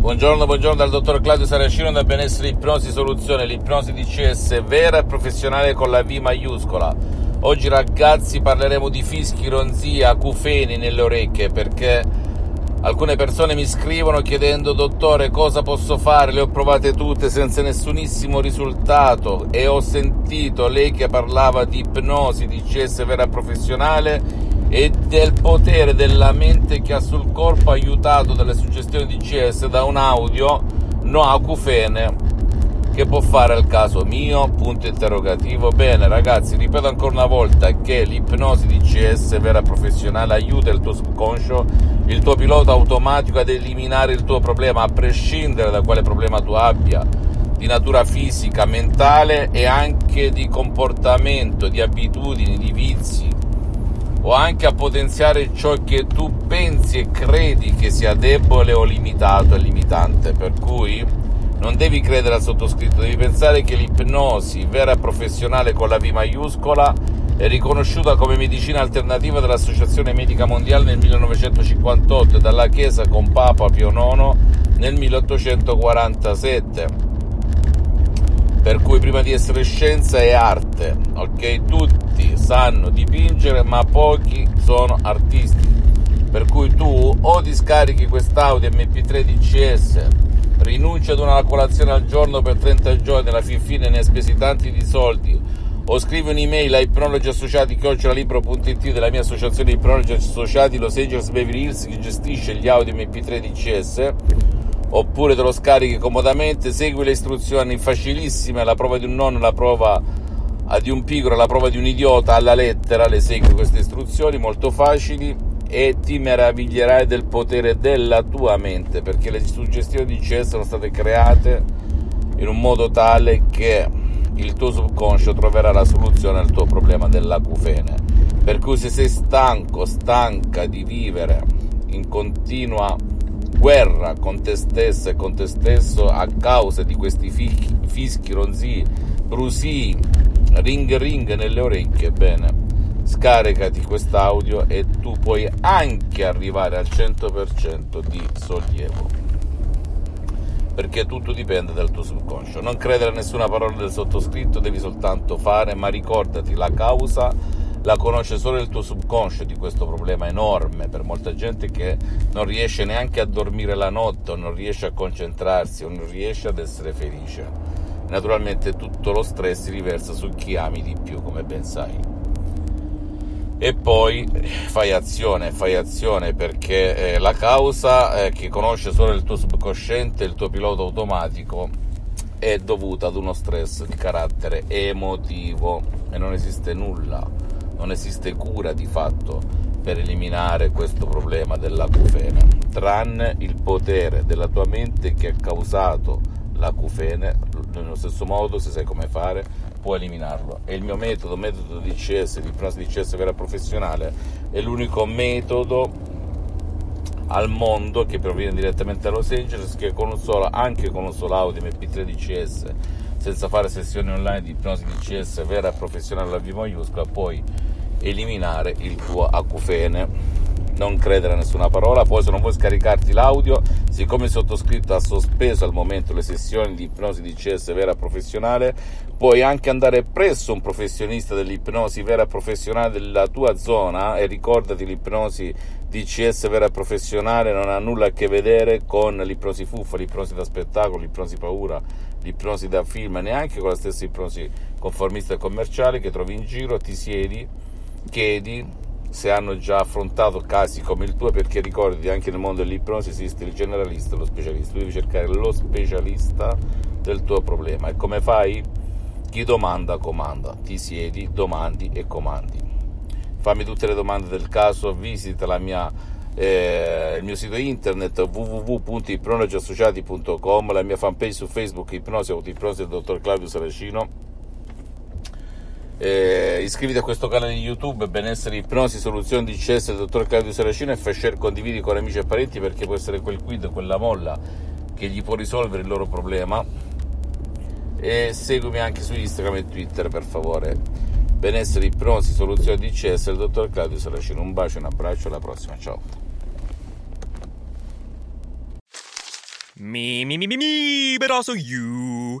Buongiorno, buongiorno dal dottor Claudio Saracino da Benessere Ipnosi Soluzione, l'ipnosi DCS vera e professionale con la V maiuscola. Oggi ragazzi parleremo di fischi, ronzia, acufeni nelle orecchie perché alcune persone mi scrivono chiedendo dottore cosa posso fare, le ho provate tutte senza nessunissimo risultato e ho sentito lei che parlava di ipnosi DCS vera e professionale e del potere della mente che ha sul corpo aiutato dalle suggestioni di CS da un audio no acufene che può fare al caso mio punto interrogativo. Bene ragazzi ripeto ancora una volta che l'ipnosi di CS vera professionale aiuta il tuo subconscio il tuo pilota automatico ad eliminare il tuo problema a prescindere da quale problema tu abbia di natura fisica, mentale e anche di comportamento, di abitudini, di vizi o anche a potenziare ciò che tu pensi e credi che sia debole o limitato e limitante. Per cui non devi credere al sottoscritto, devi pensare che l'ipnosi vera e professionale con la V maiuscola è riconosciuta come medicina alternativa dall'Associazione Medica Mondiale nel 1958 e dalla Chiesa con Papa Pio IX nel 1847 per cui prima di essere scienza è arte, ok? Tutti sanno dipingere, ma pochi sono artisti. Per cui tu o ti scarichi quest'audio MP3 DCS, rinunci ad una colazione al giorno per 30 giorni, alla fin fine ne hai spesi tanti di soldi, o scrivi un'email a ipnologi associati chiocciolalibro.it della mia associazione ipnologi associati Los Angeles Beverly Hills che gestisce gli audio MP3 DCS oppure te lo scarichi comodamente, segui le istruzioni facilissime, la prova di un nonno, la prova di un pigro, la prova di un idiota alla lettera, le segui queste istruzioni molto facili e ti meraviglierai del potere della tua mente, perché le suggestioni di CS sono state create in un modo tale che il tuo subconscio troverà la soluzione al tuo problema dell'acufene. Per cui se sei stanco, stanca di vivere in continua guerra con te stessa e con te stesso a causa di questi fischi, fischi ronzii, brusii, ring ring nelle orecchie, bene, scaricati quest'audio e tu puoi anche arrivare al 100% di sollievo. Perché tutto dipende dal tuo subconscio. Non credere a nessuna parola del sottoscritto, devi soltanto fare, ma ricordati la causa la conosce solo il tuo subconscio di questo problema enorme per molta gente che non riesce neanche a dormire la notte o non riesce a concentrarsi o non riesce ad essere felice. Naturalmente tutto lo stress si riversa su chi ami di più, come ben sai. E poi fai azione, fai azione perché eh, la causa eh, che conosce solo il tuo subconsciente, il tuo pilota automatico, è dovuta ad uno stress di carattere emotivo e non esiste nulla non esiste cura di fatto per eliminare questo problema dell'acufene, tranne il potere della tua mente che ha causato l'acufene, nello stesso modo se sai come fare puoi eliminarlo. E il mio metodo, metodo di CS, di ipnosi di CS vera professionale, è l'unico metodo al mondo che proviene direttamente da Los Angeles che con un solo, anche con un solo audio MP3 DCS senza fare sessioni online di ipnosi DCS vera professionale alla V maiuscola puoi eliminare il tuo acufene non credere a nessuna parola. Poi, se non vuoi scaricarti l'audio, siccome il sottoscritto ha sospeso al momento le sessioni di ipnosi DCS vera professionale, puoi anche andare presso un professionista dell'ipnosi vera professionale della tua zona e ricordati l'ipnosi DCS vera professionale non ha nulla a che vedere con l'ipnosi fuffa, l'ipnosi da spettacolo, l'ipnosi paura, l'ipnosi da film, neanche con la stessa ipnosi conformista e commerciale che trovi in giro, ti siedi chiedi se hanno già affrontato casi come il tuo, perché ricordi anche nel mondo dell'ipnosi esiste il generalista lo specialista, devi cercare lo specialista del tuo problema. E come fai? Chi domanda comanda, ti siedi, domandi e comandi. Fammi tutte le domande del caso, visita mia, eh, il mio sito internet www.ipnologiassociati.com, la mia fanpage su Facebook Ipnosi Autoipnosi del dottor Claudio Saracino eh, iscriviti a questo canale di YouTube Benessere Ipnosi Soluzioni di CS del dottor Claudio Saracino e fai share condividi con amici e parenti perché può essere quel quid, quella molla che gli può risolvere il loro problema. E seguimi anche su Instagram e Twitter per favore. Benessere Ipnosi Soluzioni di CS del dottor Claudio Saracino. Un bacio, un abbraccio alla prossima, ciao. Me, me, me, me, me, but also you.